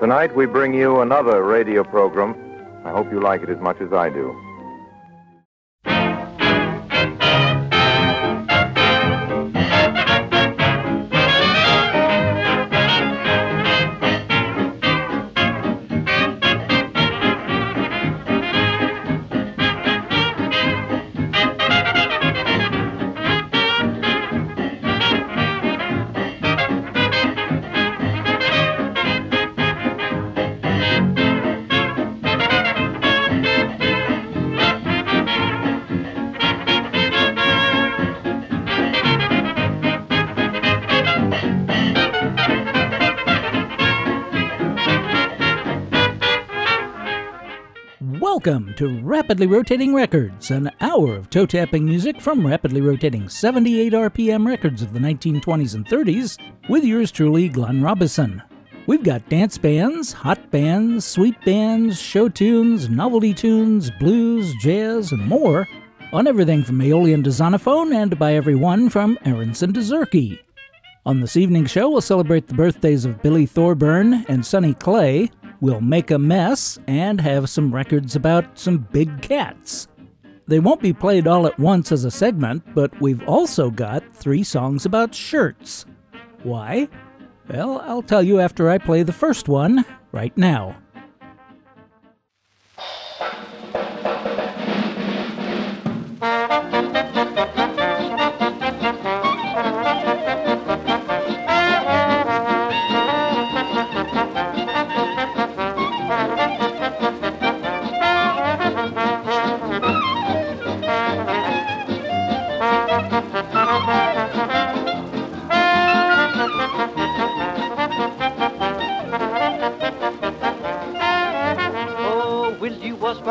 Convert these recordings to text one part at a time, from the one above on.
Tonight we bring you another radio program. I hope you like it as much as I do. To Rapidly Rotating Records, an hour of toe tapping music from rapidly rotating 78 RPM records of the 1920s and 30s, with yours truly, Glenn Robison. We've got dance bands, hot bands, sweet bands, show tunes, novelty tunes, blues, jazz, and more on everything from Aeolian to Zonophone and by everyone from Aaronson to Zurke. On this evening's show, we'll celebrate the birthdays of Billy Thorburn and Sonny Clay, We'll make a mess and have some records about some big cats. They won't be played all at once as a segment, but we've also got three songs about shirts. Why? Well, I'll tell you after I play the first one right now.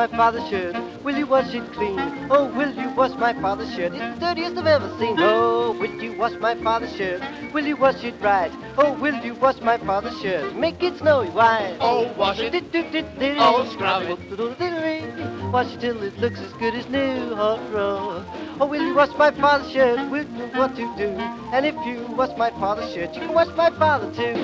Father's shirt? Will you wash it clean? Oh, will you wash my father's shirt? It's the dirtiest I've ever seen. Oh, will you wash my father's shirt? Will you wash it right? Oh, will you wash my father's shirt? Make it snowy white. Oh, wash it. Oh, scrub it. Wash it till it looks as good as new, hot roll. Oh, will you wash my father's shirt? Will you what to do? And if you wash my father's shirt, you can wash my father too.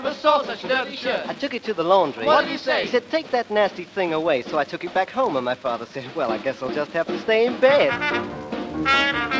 Never saw such dirty shirt. I took it to the laundry. What did he say? He said, take that nasty thing away. So I took it back home, and my father said, well, I guess I'll just have to stay in bed.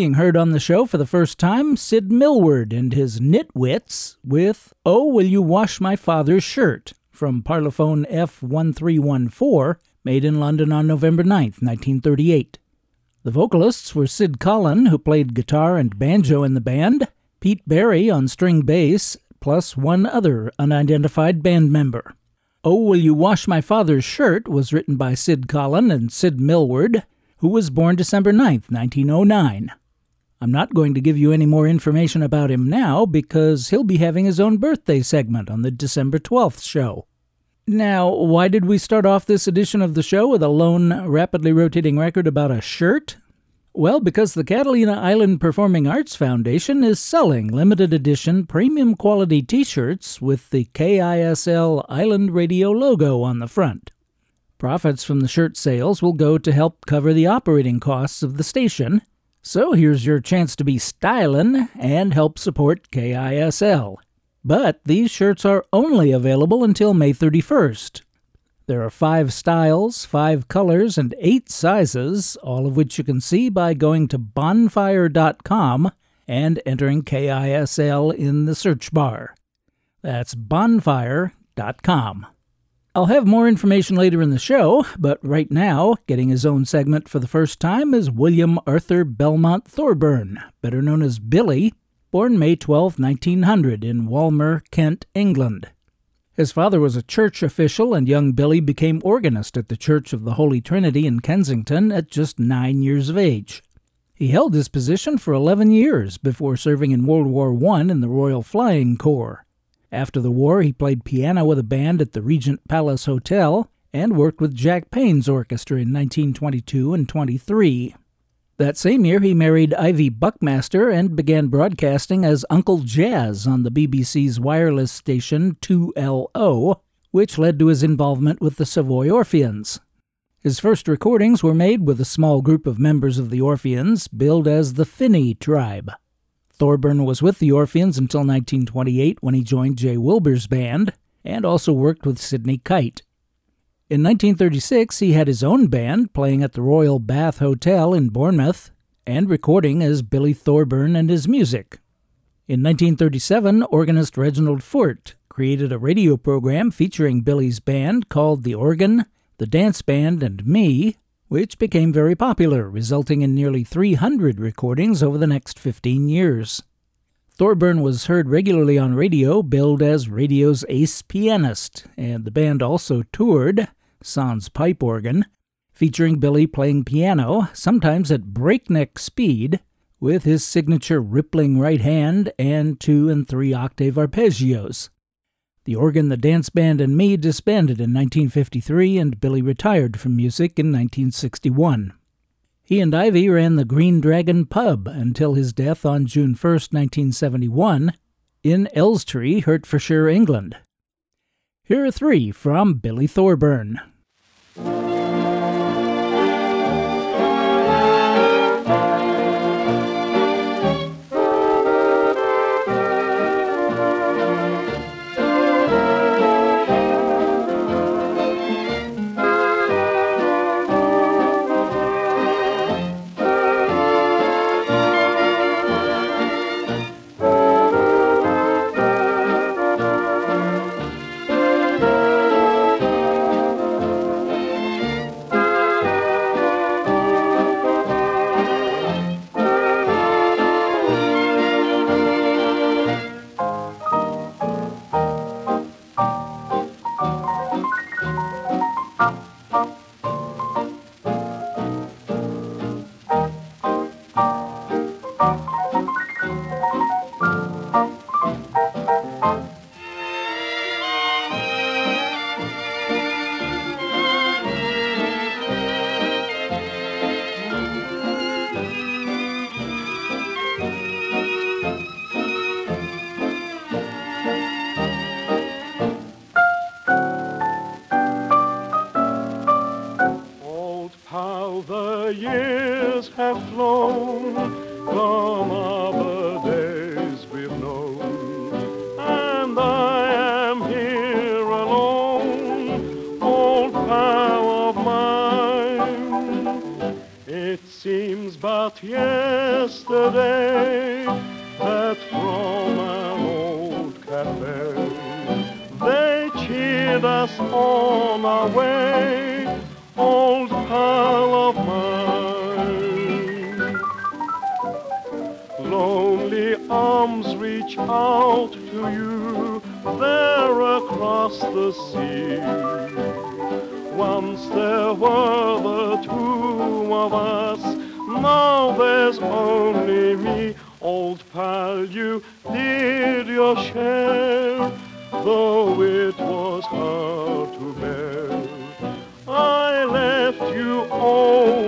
Being heard on the show for the first time, Sid Millward and his Nitwits with Oh Will You Wash My Father's Shirt from Parlophone F1314, made in London on November 9, 1938. The vocalists were Sid Colin, who played guitar and banjo in the band, Pete Berry on string bass, plus one other unidentified band member. Oh Will You Wash My Father's Shirt was written by Sid Colin and Sid Millward, who was born December 9, 1909. I'm not going to give you any more information about him now because he'll be having his own birthday segment on the December 12th show. Now, why did we start off this edition of the show with a lone, rapidly rotating record about a shirt? Well, because the Catalina Island Performing Arts Foundation is selling limited edition premium quality t shirts with the KISL Island Radio logo on the front. Profits from the shirt sales will go to help cover the operating costs of the station. So here's your chance to be stylin' and help support KISL. But these shirts are only available until May 31st. There are five styles, five colors, and eight sizes, all of which you can see by going to bonfire.com and entering KISL in the search bar. That's bonfire.com. I'll have more information later in the show, but right now, getting his own segment for the first time is William Arthur Belmont Thorburn, better known as Billy, born May 12, 1900, in Walmer, Kent, England. His father was a church official, and young Billy became organist at the Church of the Holy Trinity in Kensington at just nine years of age. He held this position for 11 years before serving in World War I in the Royal Flying Corps. After the war, he played piano with a band at the Regent Palace Hotel and worked with Jack Payne's orchestra in 1922 and 23. That same year, he married Ivy Buckmaster and began broadcasting as Uncle Jazz on the BBC's wireless station 2LO, which led to his involvement with the Savoy Orpheans. His first recordings were made with a small group of members of the Orpheans, billed as the Finney Tribe. Thorburn was with the Orpheans until 1928 when he joined Jay Wilbur's band, and also worked with Sidney Kyte. In 1936, he had his own band playing at the Royal Bath Hotel in Bournemouth and recording as Billy Thorburn and his music. In 1937, organist Reginald Foort created a radio program featuring Billy's band called The Organ, The Dance Band, and Me, which became very popular, resulting in nearly 300 recordings over the next 15 years. Thorburn was heard regularly on radio, billed as radio's ace pianist, and the band also toured, sans pipe organ, featuring Billy playing piano, sometimes at breakneck speed, with his signature rippling right hand and two and three octave arpeggios. The organ, the dance band, and me disbanded in 1953, and Billy retired from music in 1961. He and Ivy ran the Green Dragon Pub until his death on June 1, 1971, in Elstree, Hertfordshire, England. Here are three from Billy Thorburn. yesterday that from an old cafe they cheered us on our way, old pal of mine. Lonely arms reach out to you there across the sea. Once there were the two of us now there's only me. Old pal, you did your share, though it was hard to bear. I left you all.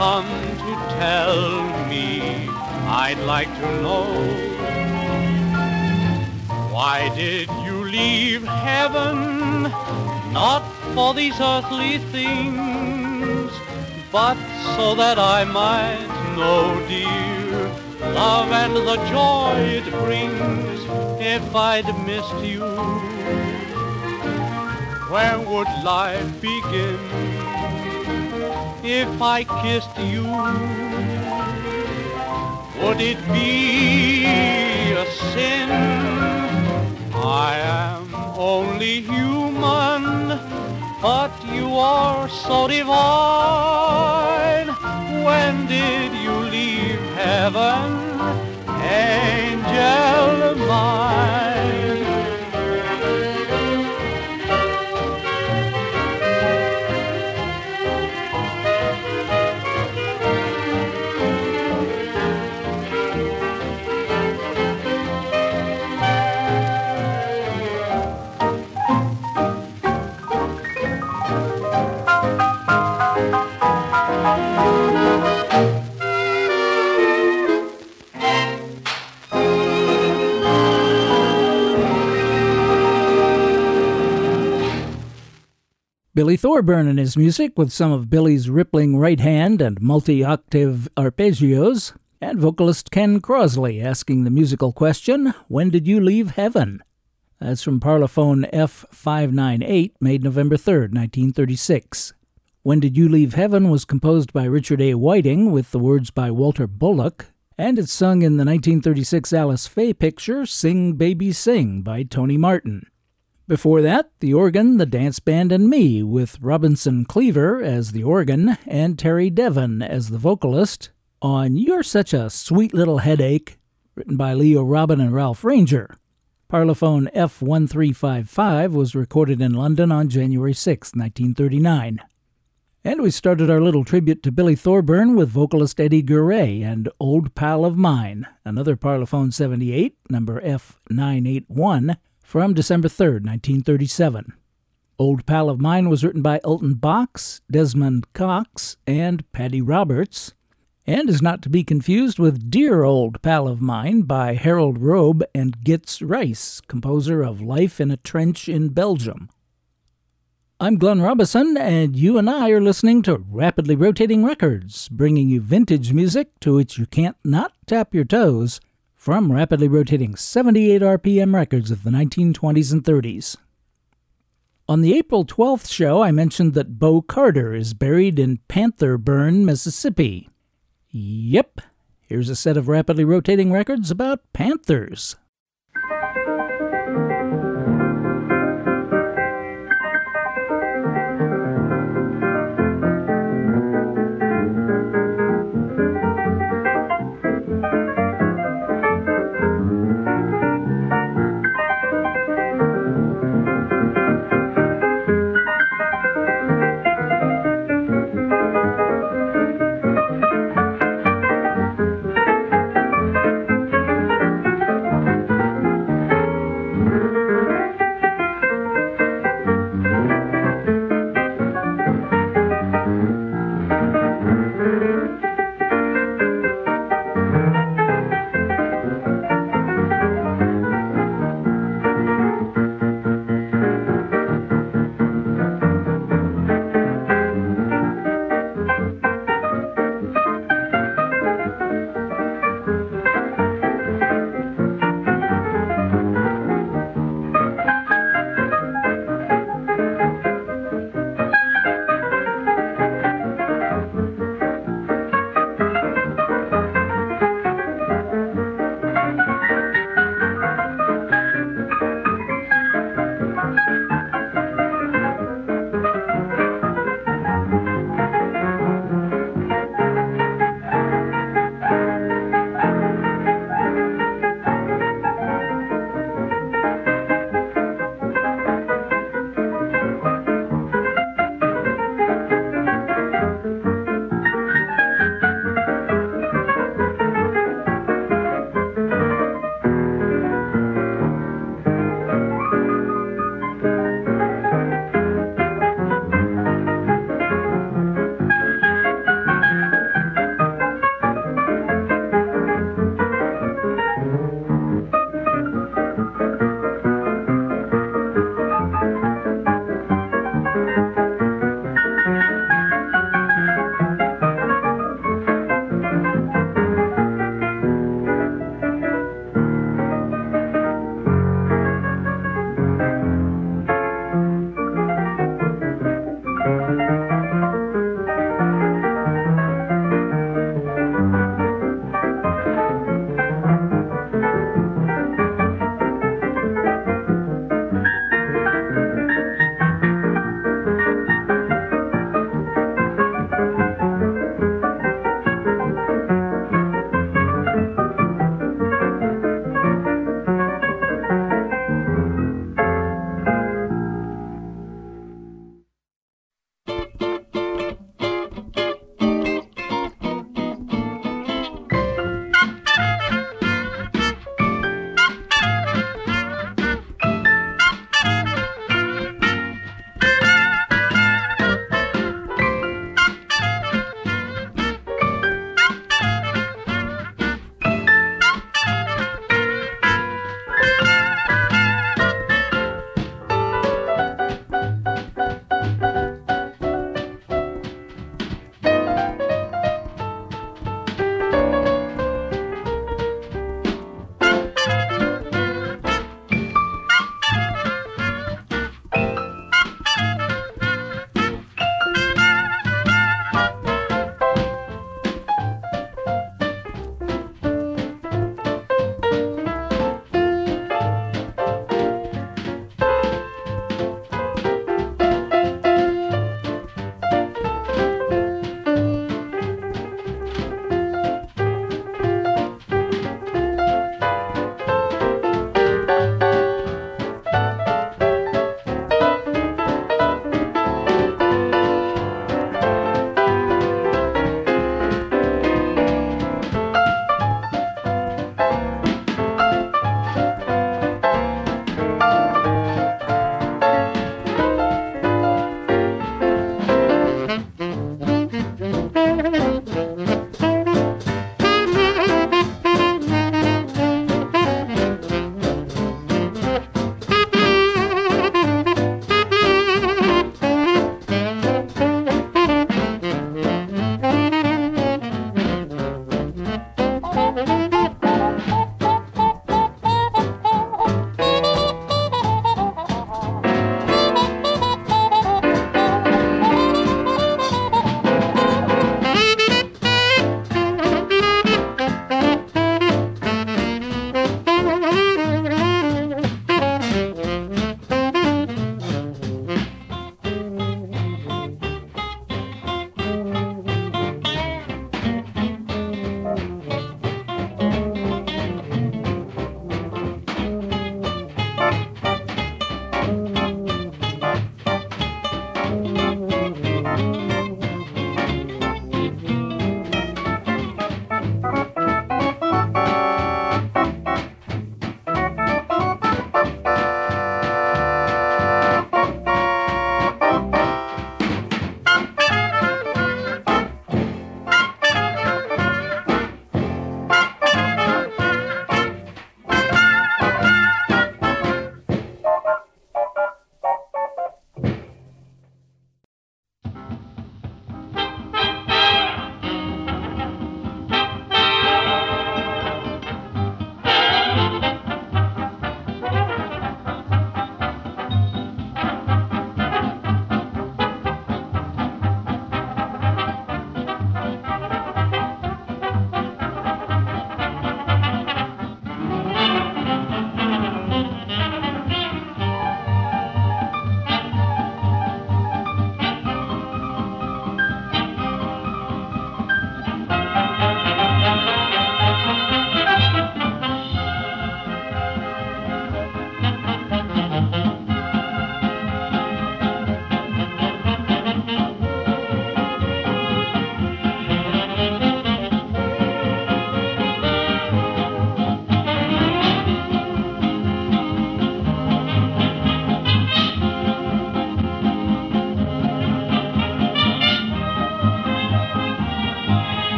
Come to tell me? I'd like to know. Why did you leave heaven? Not for these earthly things, but so that I might know, dear, love and the joy it brings if I'd missed you. Where would life begin if I kissed you? Would it be a sin? I am only human, but you are so divine. When did you leave heaven, Billy Thorburn and his music with some of Billy's rippling right hand and multi octave arpeggios, and vocalist Ken Crosley asking the musical question When did you leave heaven? That's from Parlophone F598, made November 3, 1936. When Did You Leave Heaven was composed by Richard A. Whiting with the words by Walter Bullock, and it's sung in the 1936 Alice Faye picture Sing Baby Sing by Tony Martin. Before that, the organ, the dance band, and me, with Robinson Cleaver as the organ and Terry Devon as the vocalist, on You're Such a Sweet Little Headache, written by Leo Robin and Ralph Rainger. Parlophone F1355 was recorded in London on January 6, 1939. And we started our little tribute to Billy Thorburn with vocalist Eddie Gouret and Old Pal of Mine, another Parlophone 78, number F981, from December 3, 1937. Old Pal of Mine was written by Elton Box, Desmond Cox, and Paddy Roberts, and is not to be confused with Dear Old Pal of Mine by Harold Robe and Gitz Rice, composer of Life in a Trench in Belgium. I'm Glenn Robison, and you and I are listening to Rapidly Rotating Records, bringing you vintage music to which you can't not tap your toes from rapidly rotating 78 RPM records of the 1920s and 30s. On the April 12th show, I mentioned that Bo Carter is buried in Panther Burn, Mississippi. Yep, here's a set of rapidly rotating records about panthers.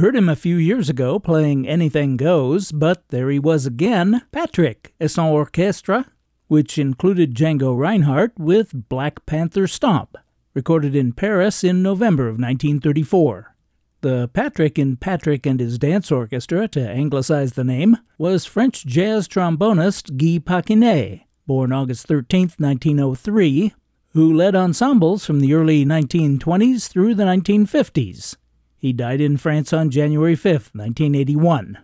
Heard him a few years ago playing Anything Goes, but there he was again, Patrick et son orchestre, which included Django Reinhardt with Black Panther Stomp, recorded in Paris in November of 1934. The Patrick in Patrick and his Dance Orchestra, to anglicize the name, was French jazz trombonist Guy Paquinet, born August 13, 1903, who led ensembles from the early 1920s through the 1950s. He died in France on January 5, 1981.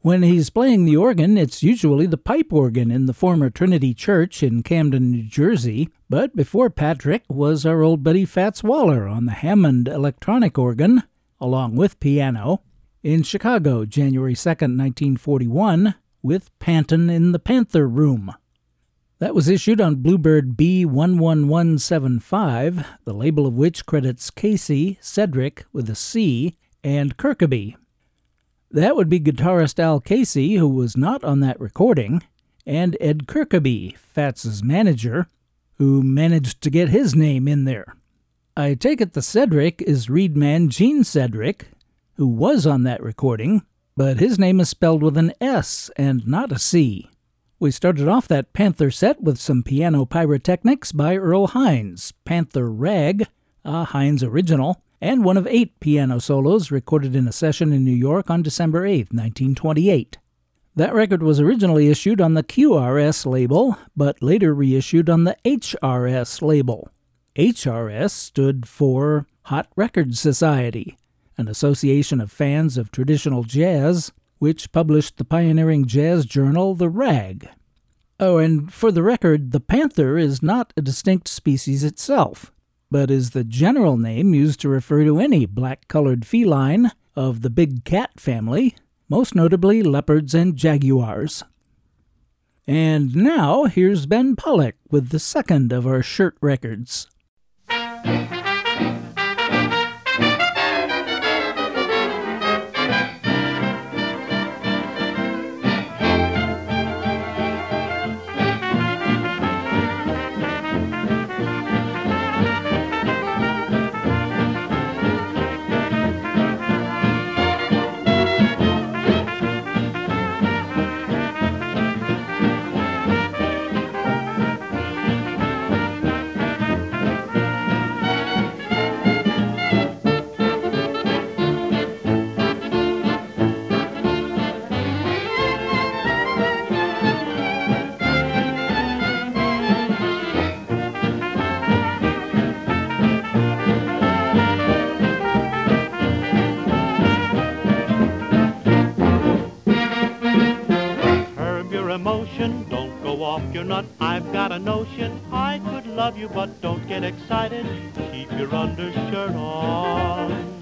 When he's playing the organ, it's usually the pipe organ in the former Trinity Church in Camden, New Jersey, but before Patrick was our old buddy Fats Waller on the Hammond electronic organ, along with piano, in Chicago, January 2, 1941, with Pantin' in the Panther Room. That was issued on Bluebird B11175, the label of which credits Casey, Cedric with a C, and Kirkeby. That would be guitarist Al Casey, who was not on that recording, and Ed Kirkeby, Fats's manager, who managed to get his name in there. I take it the Cedric is Reed man Gene Cedric, who was on that recording, but his name is spelled with an S and not a C. We started off that Panther set with some piano pyrotechnics by Earl Hines, Panther Rag, a Hines original, and one of eight piano solos recorded in a session in New York on December 8, 1928. That record was originally issued on the QRS label, but later reissued on the HRS label. HRS stood for Hot Record Society, an association of fans of traditional jazz which published the pioneering jazz journal The Rag. Oh, and for the record, the panther is not a distinct species itself, but is the general name used to refer to any black colored feline of the big cat family, most notably leopards and jaguars. And now here's Ben Pollack with the second of our shirt records. You, but don't get excited. Keep your undershirt on.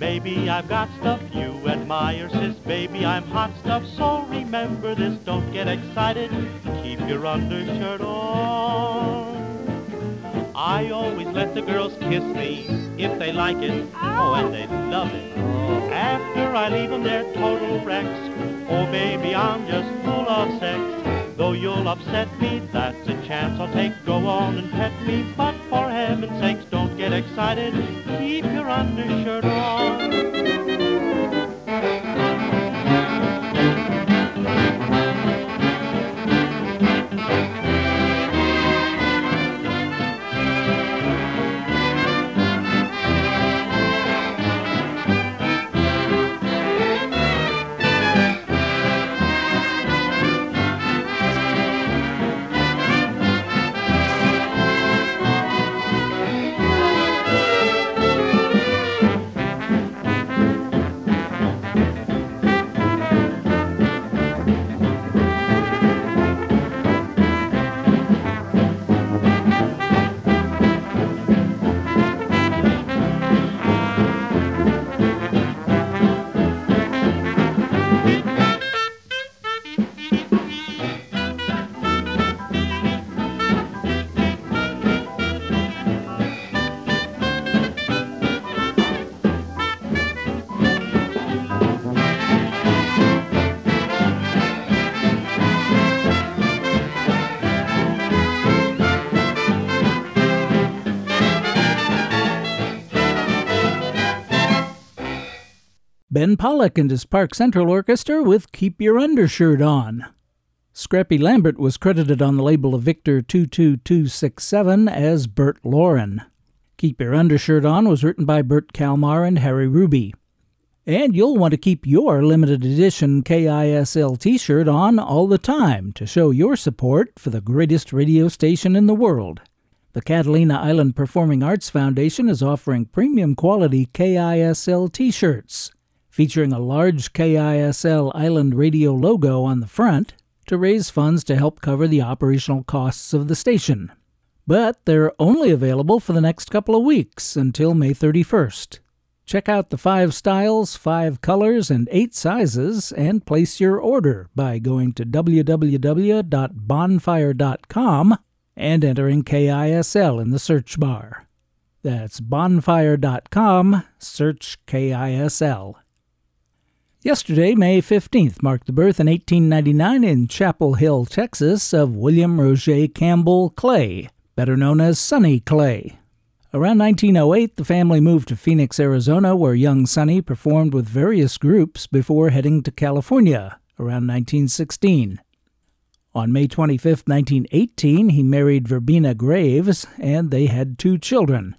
Maybe I've got stuff you admire, sis. Baby, I'm hot stuff, so remember this. Don't get excited. Keep your undershirt on. I always let the girls kiss me if they like it. Oh, and they love it. After I leave them, they're total wrecks. Oh, baby, I'm just full of sex. Though you'll upset me, that's a chance I'll take. Go on and pet me, but for heaven's sakes, don't get excited. Keep your undershirt on. Ben Pollack and his Park Central Orchestra with Keep Your Undershirt On. Scrappy Lambert was credited on the label of Victor 22267 as Bert Lauren. Keep Your Undershirt On was written by Bert Kalmar and Harry Ruby. And you'll want to keep your limited edition KISL t shirt on all the time to show your support for the greatest radio station in the world. The Catalina Island Performing Arts Foundation is offering premium quality KISL t shirts featuring a large KISL Island Radio logo on the front to raise funds to help cover the operational costs of the station. But they're only available for the next couple of weeks until May 31st. Check out the five styles, five colors, and eight sizes and place your order by going to www.bonfire.com and entering KISL in the search bar. That's bonfire.com, search KISL. Yesterday, May 15th, marked the birth in 1899 in Chapel Hill, Texas, of William Roger Campbell Clay, better known as Sonny Clay. Around 1908, the family moved to Phoenix, Arizona, where young Sonny performed with various groups before heading to California around 1916. On May 25, 1918, he married Verbena Graves, and they had two children.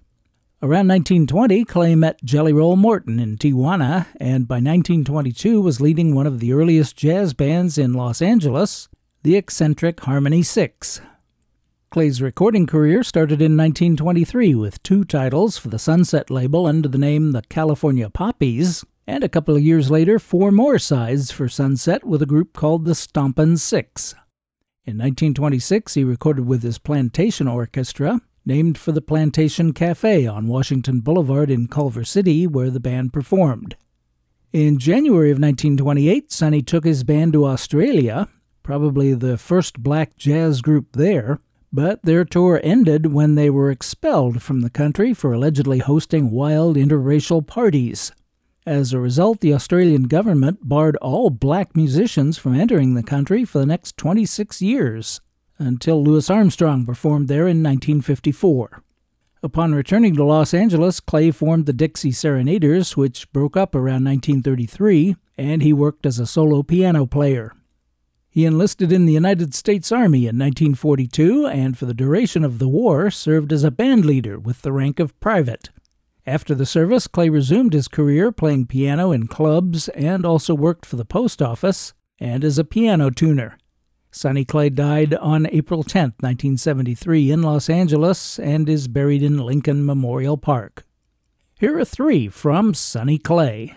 Around 1920, Clay met Jelly Roll Morton in Tijuana, and by 1922 was leading one of the earliest jazz bands in Los Angeles, the eccentric Harmony Six. Clay's recording career started in 1923 with two titles for the Sunset label under the name The California Poppies, and a couple of years later, four more sides for Sunset with a group called the Stompin' Six. In 1926, he recorded with his Plantation Orchestra, named for the Plantation Cafe on Washington Boulevard in Culver City, where the band performed. In January of 1928, Sonny took his band to Australia, probably the first black jazz group there, but their tour ended when they were expelled from the country for allegedly hosting wild interracial parties. As a result, the Australian government barred all black musicians from entering the country for the next 26 years, until Louis Armstrong performed there in 1954. Upon returning to Los Angeles, Clay formed the Dixie Serenaders, which broke up around 1933, and he worked as a solo piano player. He enlisted in the United States Army in 1942 and for the duration of the war served as a band leader with the rank of private. After the service, Clay resumed his career playing piano in clubs and also worked for the post office and as a piano tuner. Sonny Clay died on April 10, 1973, in Los Angeles and is buried in Lincoln Memorial Park. Here are three from Sonny Clay.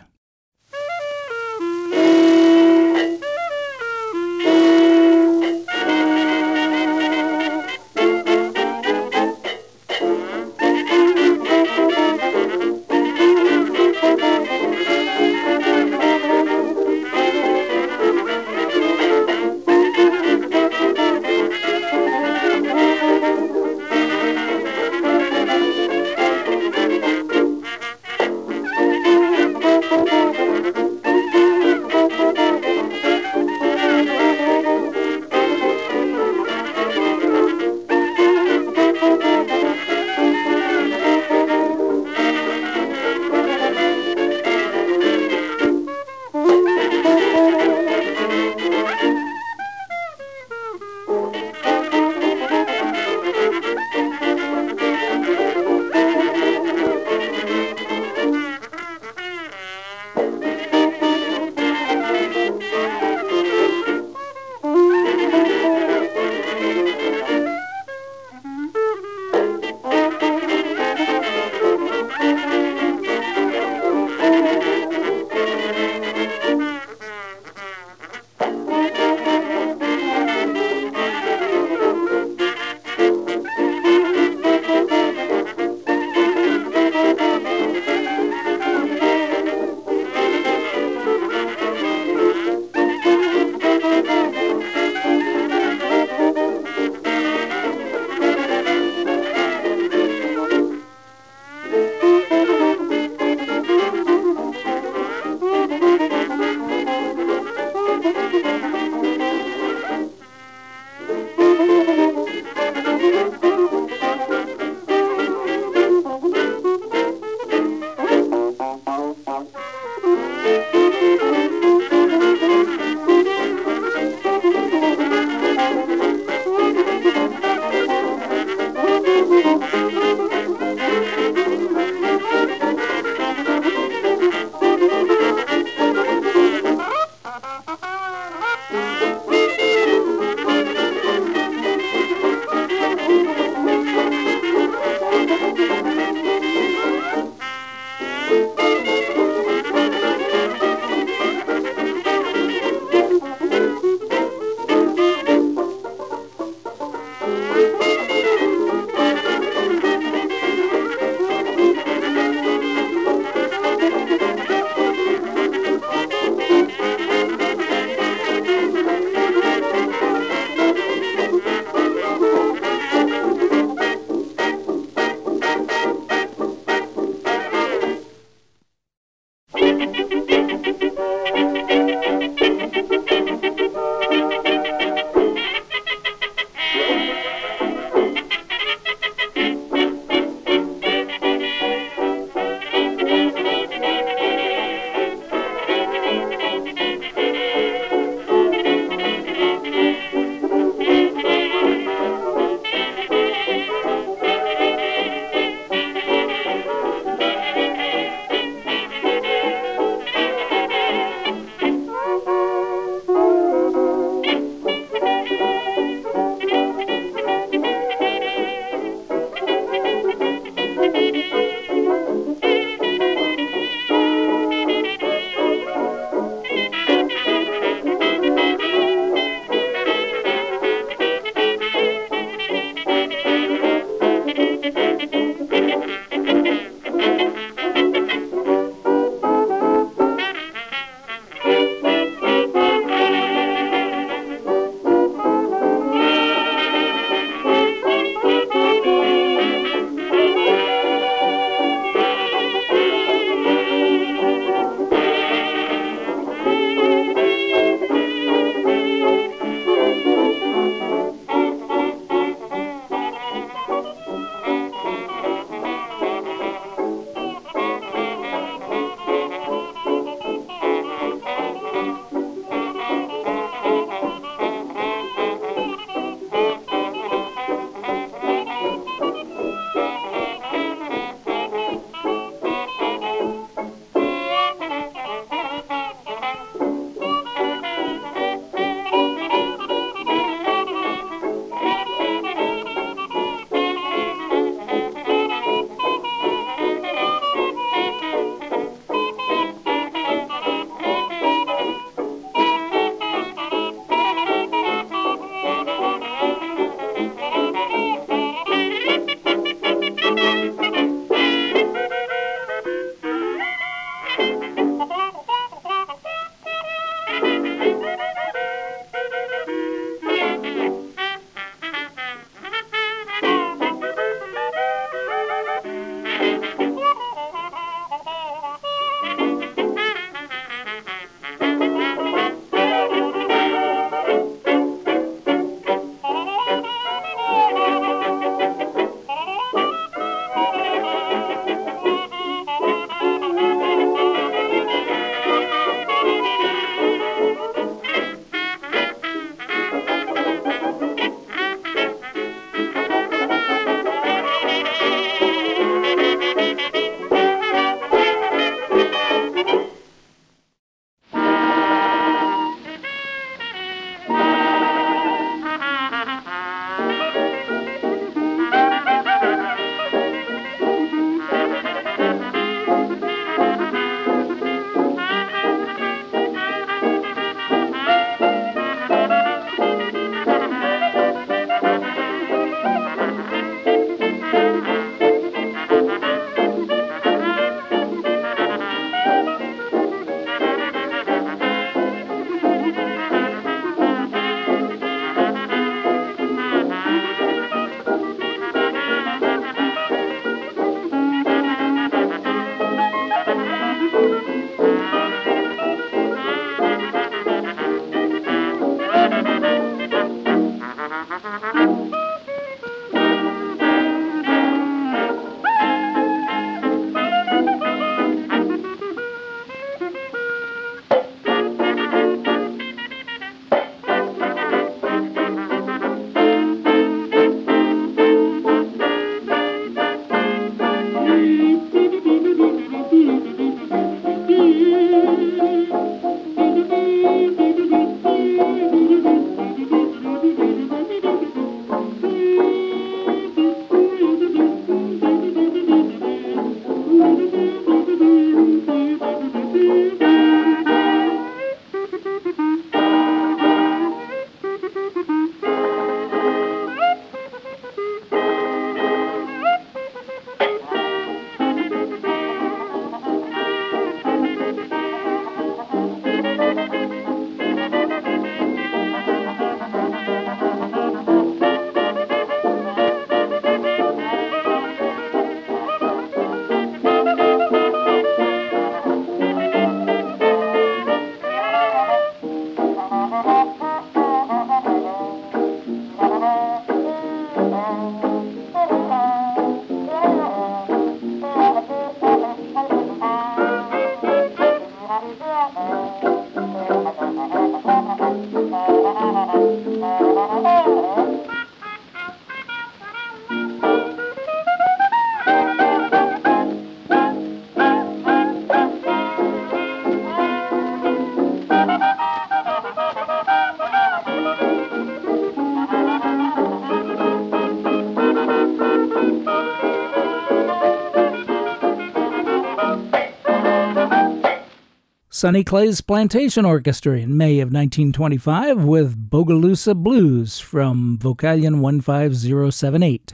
Sonny Clay's Plantation Orchestra in May of 1925 with Bogalusa Blues from Vocalion 15078.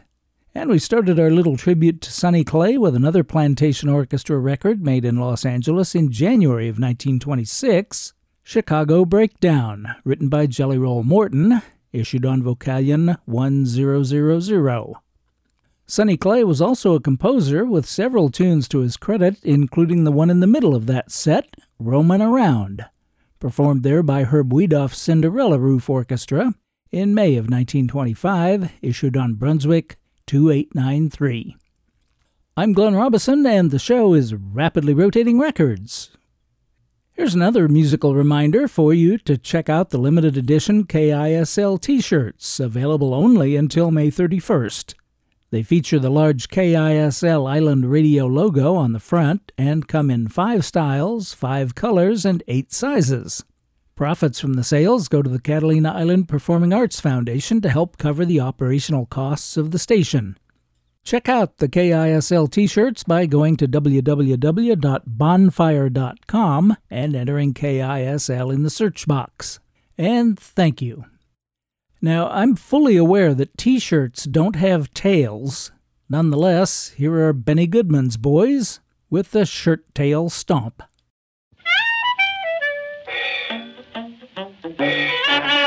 And we started our little tribute to Sonny Clay with another Plantation Orchestra record made in Los Angeles in January of 1926, Chicago Breakdown, written by Jelly Roll Morton, issued on Vocalion 1000. Sonny Clay was also a composer with several tunes to his credit, including the one in the middle of that set, Roamin' Around, performed there by Herb Wiedoeft's Cinderella Roof Orchestra in May of 1925, issued on Brunswick 2893. I'm Glenn Robison, and the show is Rapidly Rotating Records. Here's another musical reminder for you to check out the limited edition KISL t shirts, available only until May 31st. They feature the large KISL Island Radio logo on the front and come in five styles, five colors, and eight sizes. Profits from the sales go to the Catalina Island Performing Arts Foundation to help cover the operational costs of the station. Check out the KISL t shirts by going to www.bonfire.com and entering KISL in the search box. And thank you. Now, I'm fully aware that t shirts don't have tails. Nonetheless, here are Benny Goodman's boys with the shirt tail stomp.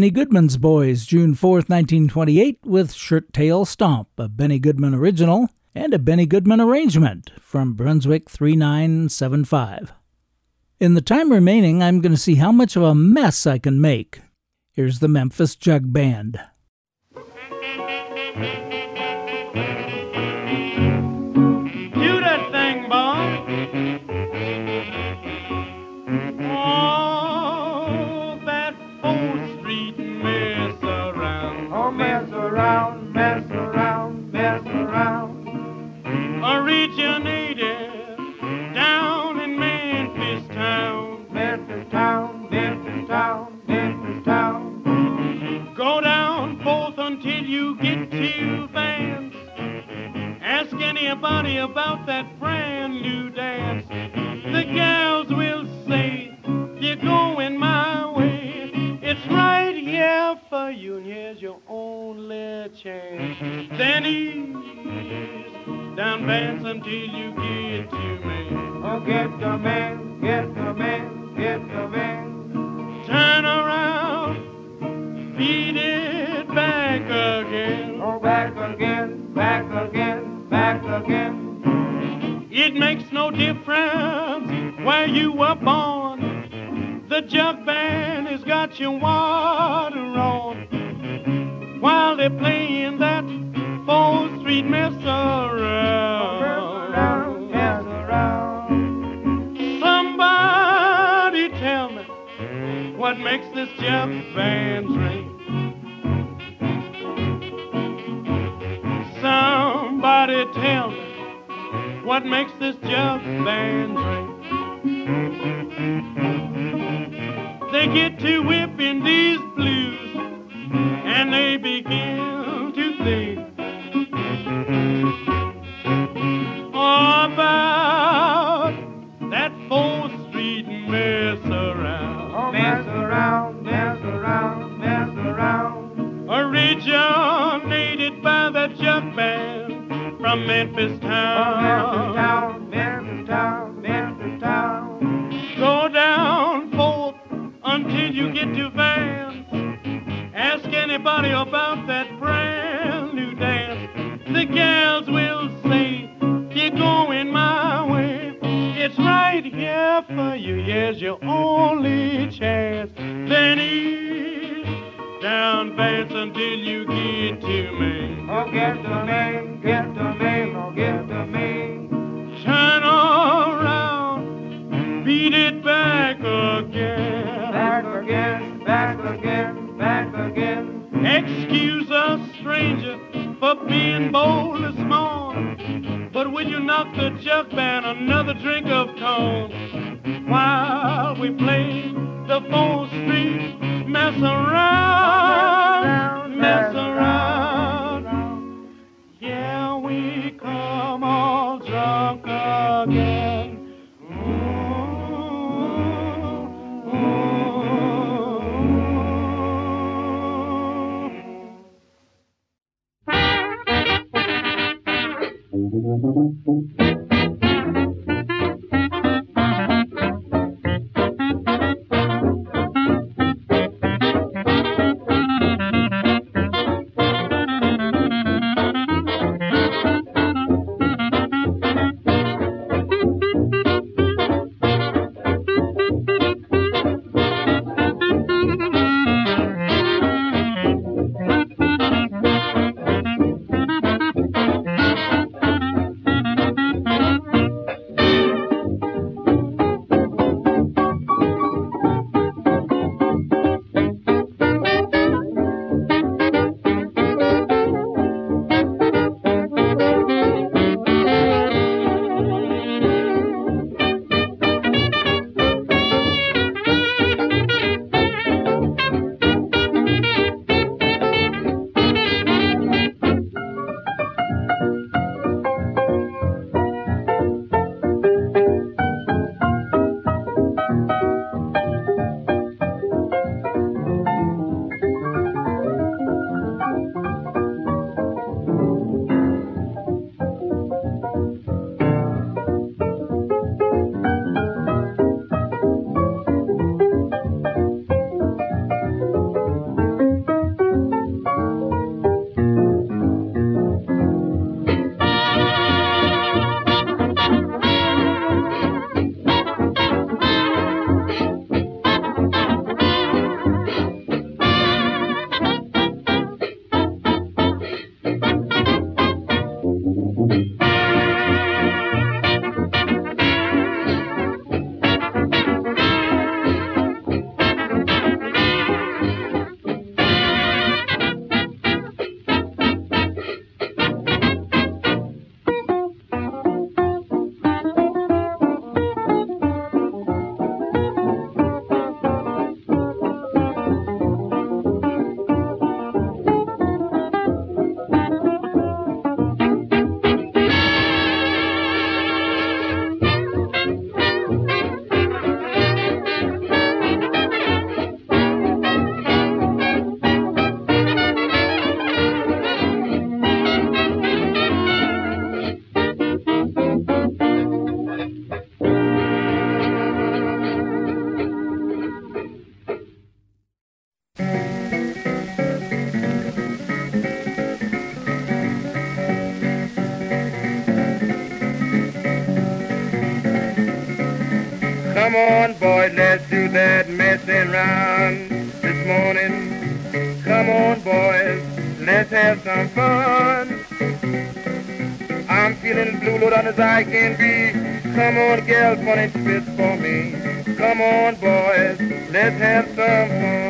Benny Goodman's Boys, June 4th, 1928, with Shirt Tail Stomp, a Benny Goodman original, and a Benny Goodman arrangement from Brunswick 3975. In the time remaining, I'm going to see how much of a mess I can make. Here's the Memphis Jug Band. Originated down in Memphis town. Memphis town, Memphis town, Memphis town. Go down both until you get to Vance. Ask anybody about that brand new dance. The gals will say you're going my way. It's right here for you, and here's your only chance. Then ease down Vance until you get to me. Oh, get the man, get the man, get the man. Turn around, beat it back again. Oh, back again, back again, back again. It makes no difference where you were born. The jug band has got your water on while they're playing that Fourth Street mess around. Mess around. Somebody tell me what makes this jug band ring. Somebody tell me what makes this jug band ring. They get to whipping these blues and they begin to think from Memphis town. Oh, Memphis town, Memphis town, Memphis town. Go down Fourth until you get to Vance. Ask anybody about that brand new dance. The gals will say you're going my way. It's right here for you. Here's your only chance. Then ease down Vance until you get to me. Oh, get to me, get to me, oh, get to me. Turn around, beat it back again. Back again, back again, back again. Excuse us, stranger, for being bold and small. But will you knock the jug band another drink of tone while we play the Fourth Street mess around, on, boys, let's do that messing around this morning. Come on, boys, let's have some fun. I'm feeling blue, Lord, as I can be. Come on, girl, funny twist for me. Come on, boys, let's have some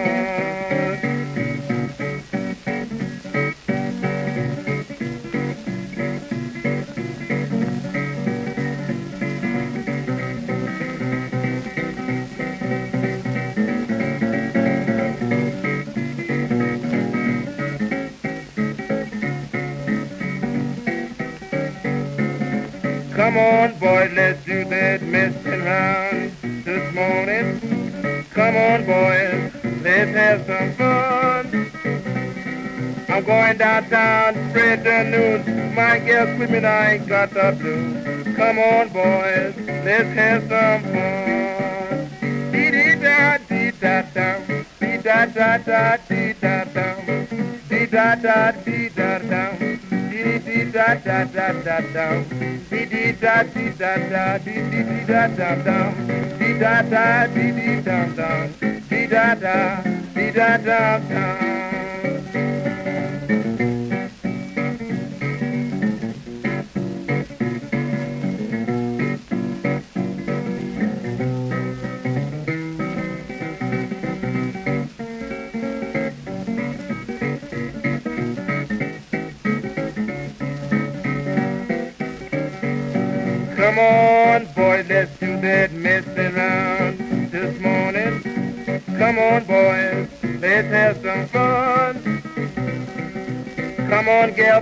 Come on, boys, let's do that messing around this morning. Come on, boys, let's have some fun. I'm going downtown to spread the news. My girl screaming, I ain't got the blues. Come on, boys, let's have some fun. Dee dee da dee da da, dee da da da dee da da, dee da da dee da da, dee dee da da da da da dee da dee da da dee dee dee da da da dee da da dee dee da da dee da da dee da da da.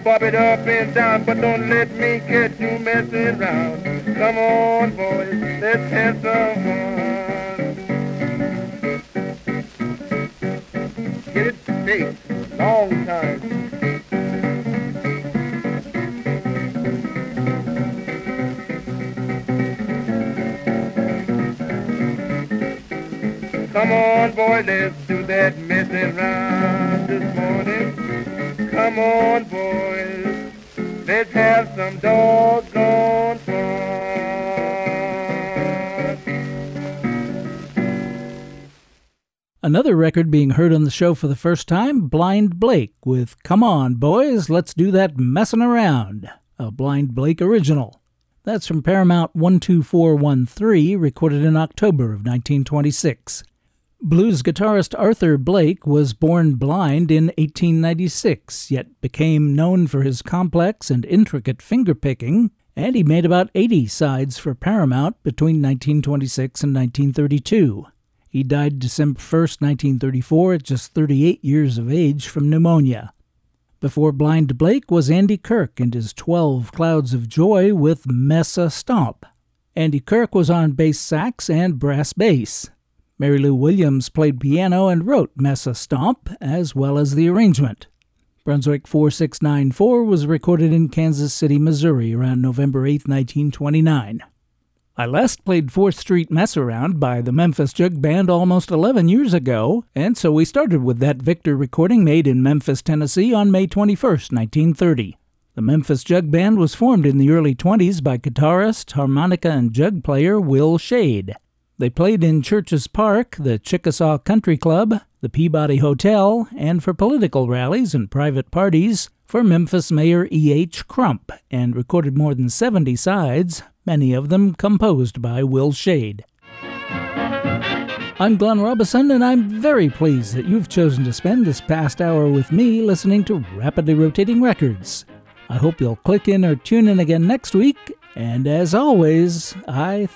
Bob it up and down, but don't let me catch you messing around. Come on, boys, let's have some fun. Get it straight, long time. Come on, boy, let's do that doggone fun. Another record being heard on the show for the first time Blind Blake with Come On, Boys, Let's Do That Messin' Around, a Blind Blake original. That's from Paramount 12413, recorded in October of 1926. Blues guitarist Arthur Blake was born blind in 1896, yet became known for his complex and intricate fingerpicking, and he made about 80 sides for Paramount between 1926 and 1932. He died December 1, 1934, at just 38 years of age from pneumonia. Before Blind Blake was Andy Kirk and his 12 Clouds of Joy with Mess-a-Stomp. Andy Kirk was on bass sax and brass bass. Mary Lou Williams played piano and wrote Mess-a-Stomp, as well as the arrangement. Brunswick 4694 was recorded in Kansas City, Missouri around November 8, 1929. I last played 4th Street Mess Around by the Memphis Jug Band almost 11 years ago, and so we started with that Victor recording made in Memphis, Tennessee on May 21, 1930. The Memphis Jug Band was formed in the early 20s by guitarist, harmonica, and jug player Will Shade. They played in Churches Park, the Chickasaw Country Club, the Peabody Hotel, and for political rallies and private parties for Memphis Mayor E.H. Crump, and recorded more than 70 sides, many of them composed by Will Shade. I'm Glenn Robison, and I'm very pleased that you've chosen to spend this past hour with me listening to Rapidly Rotating Records. I hope you'll click in or tune in again next week, and as always, I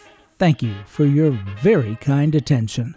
Thank you for your very kind attention.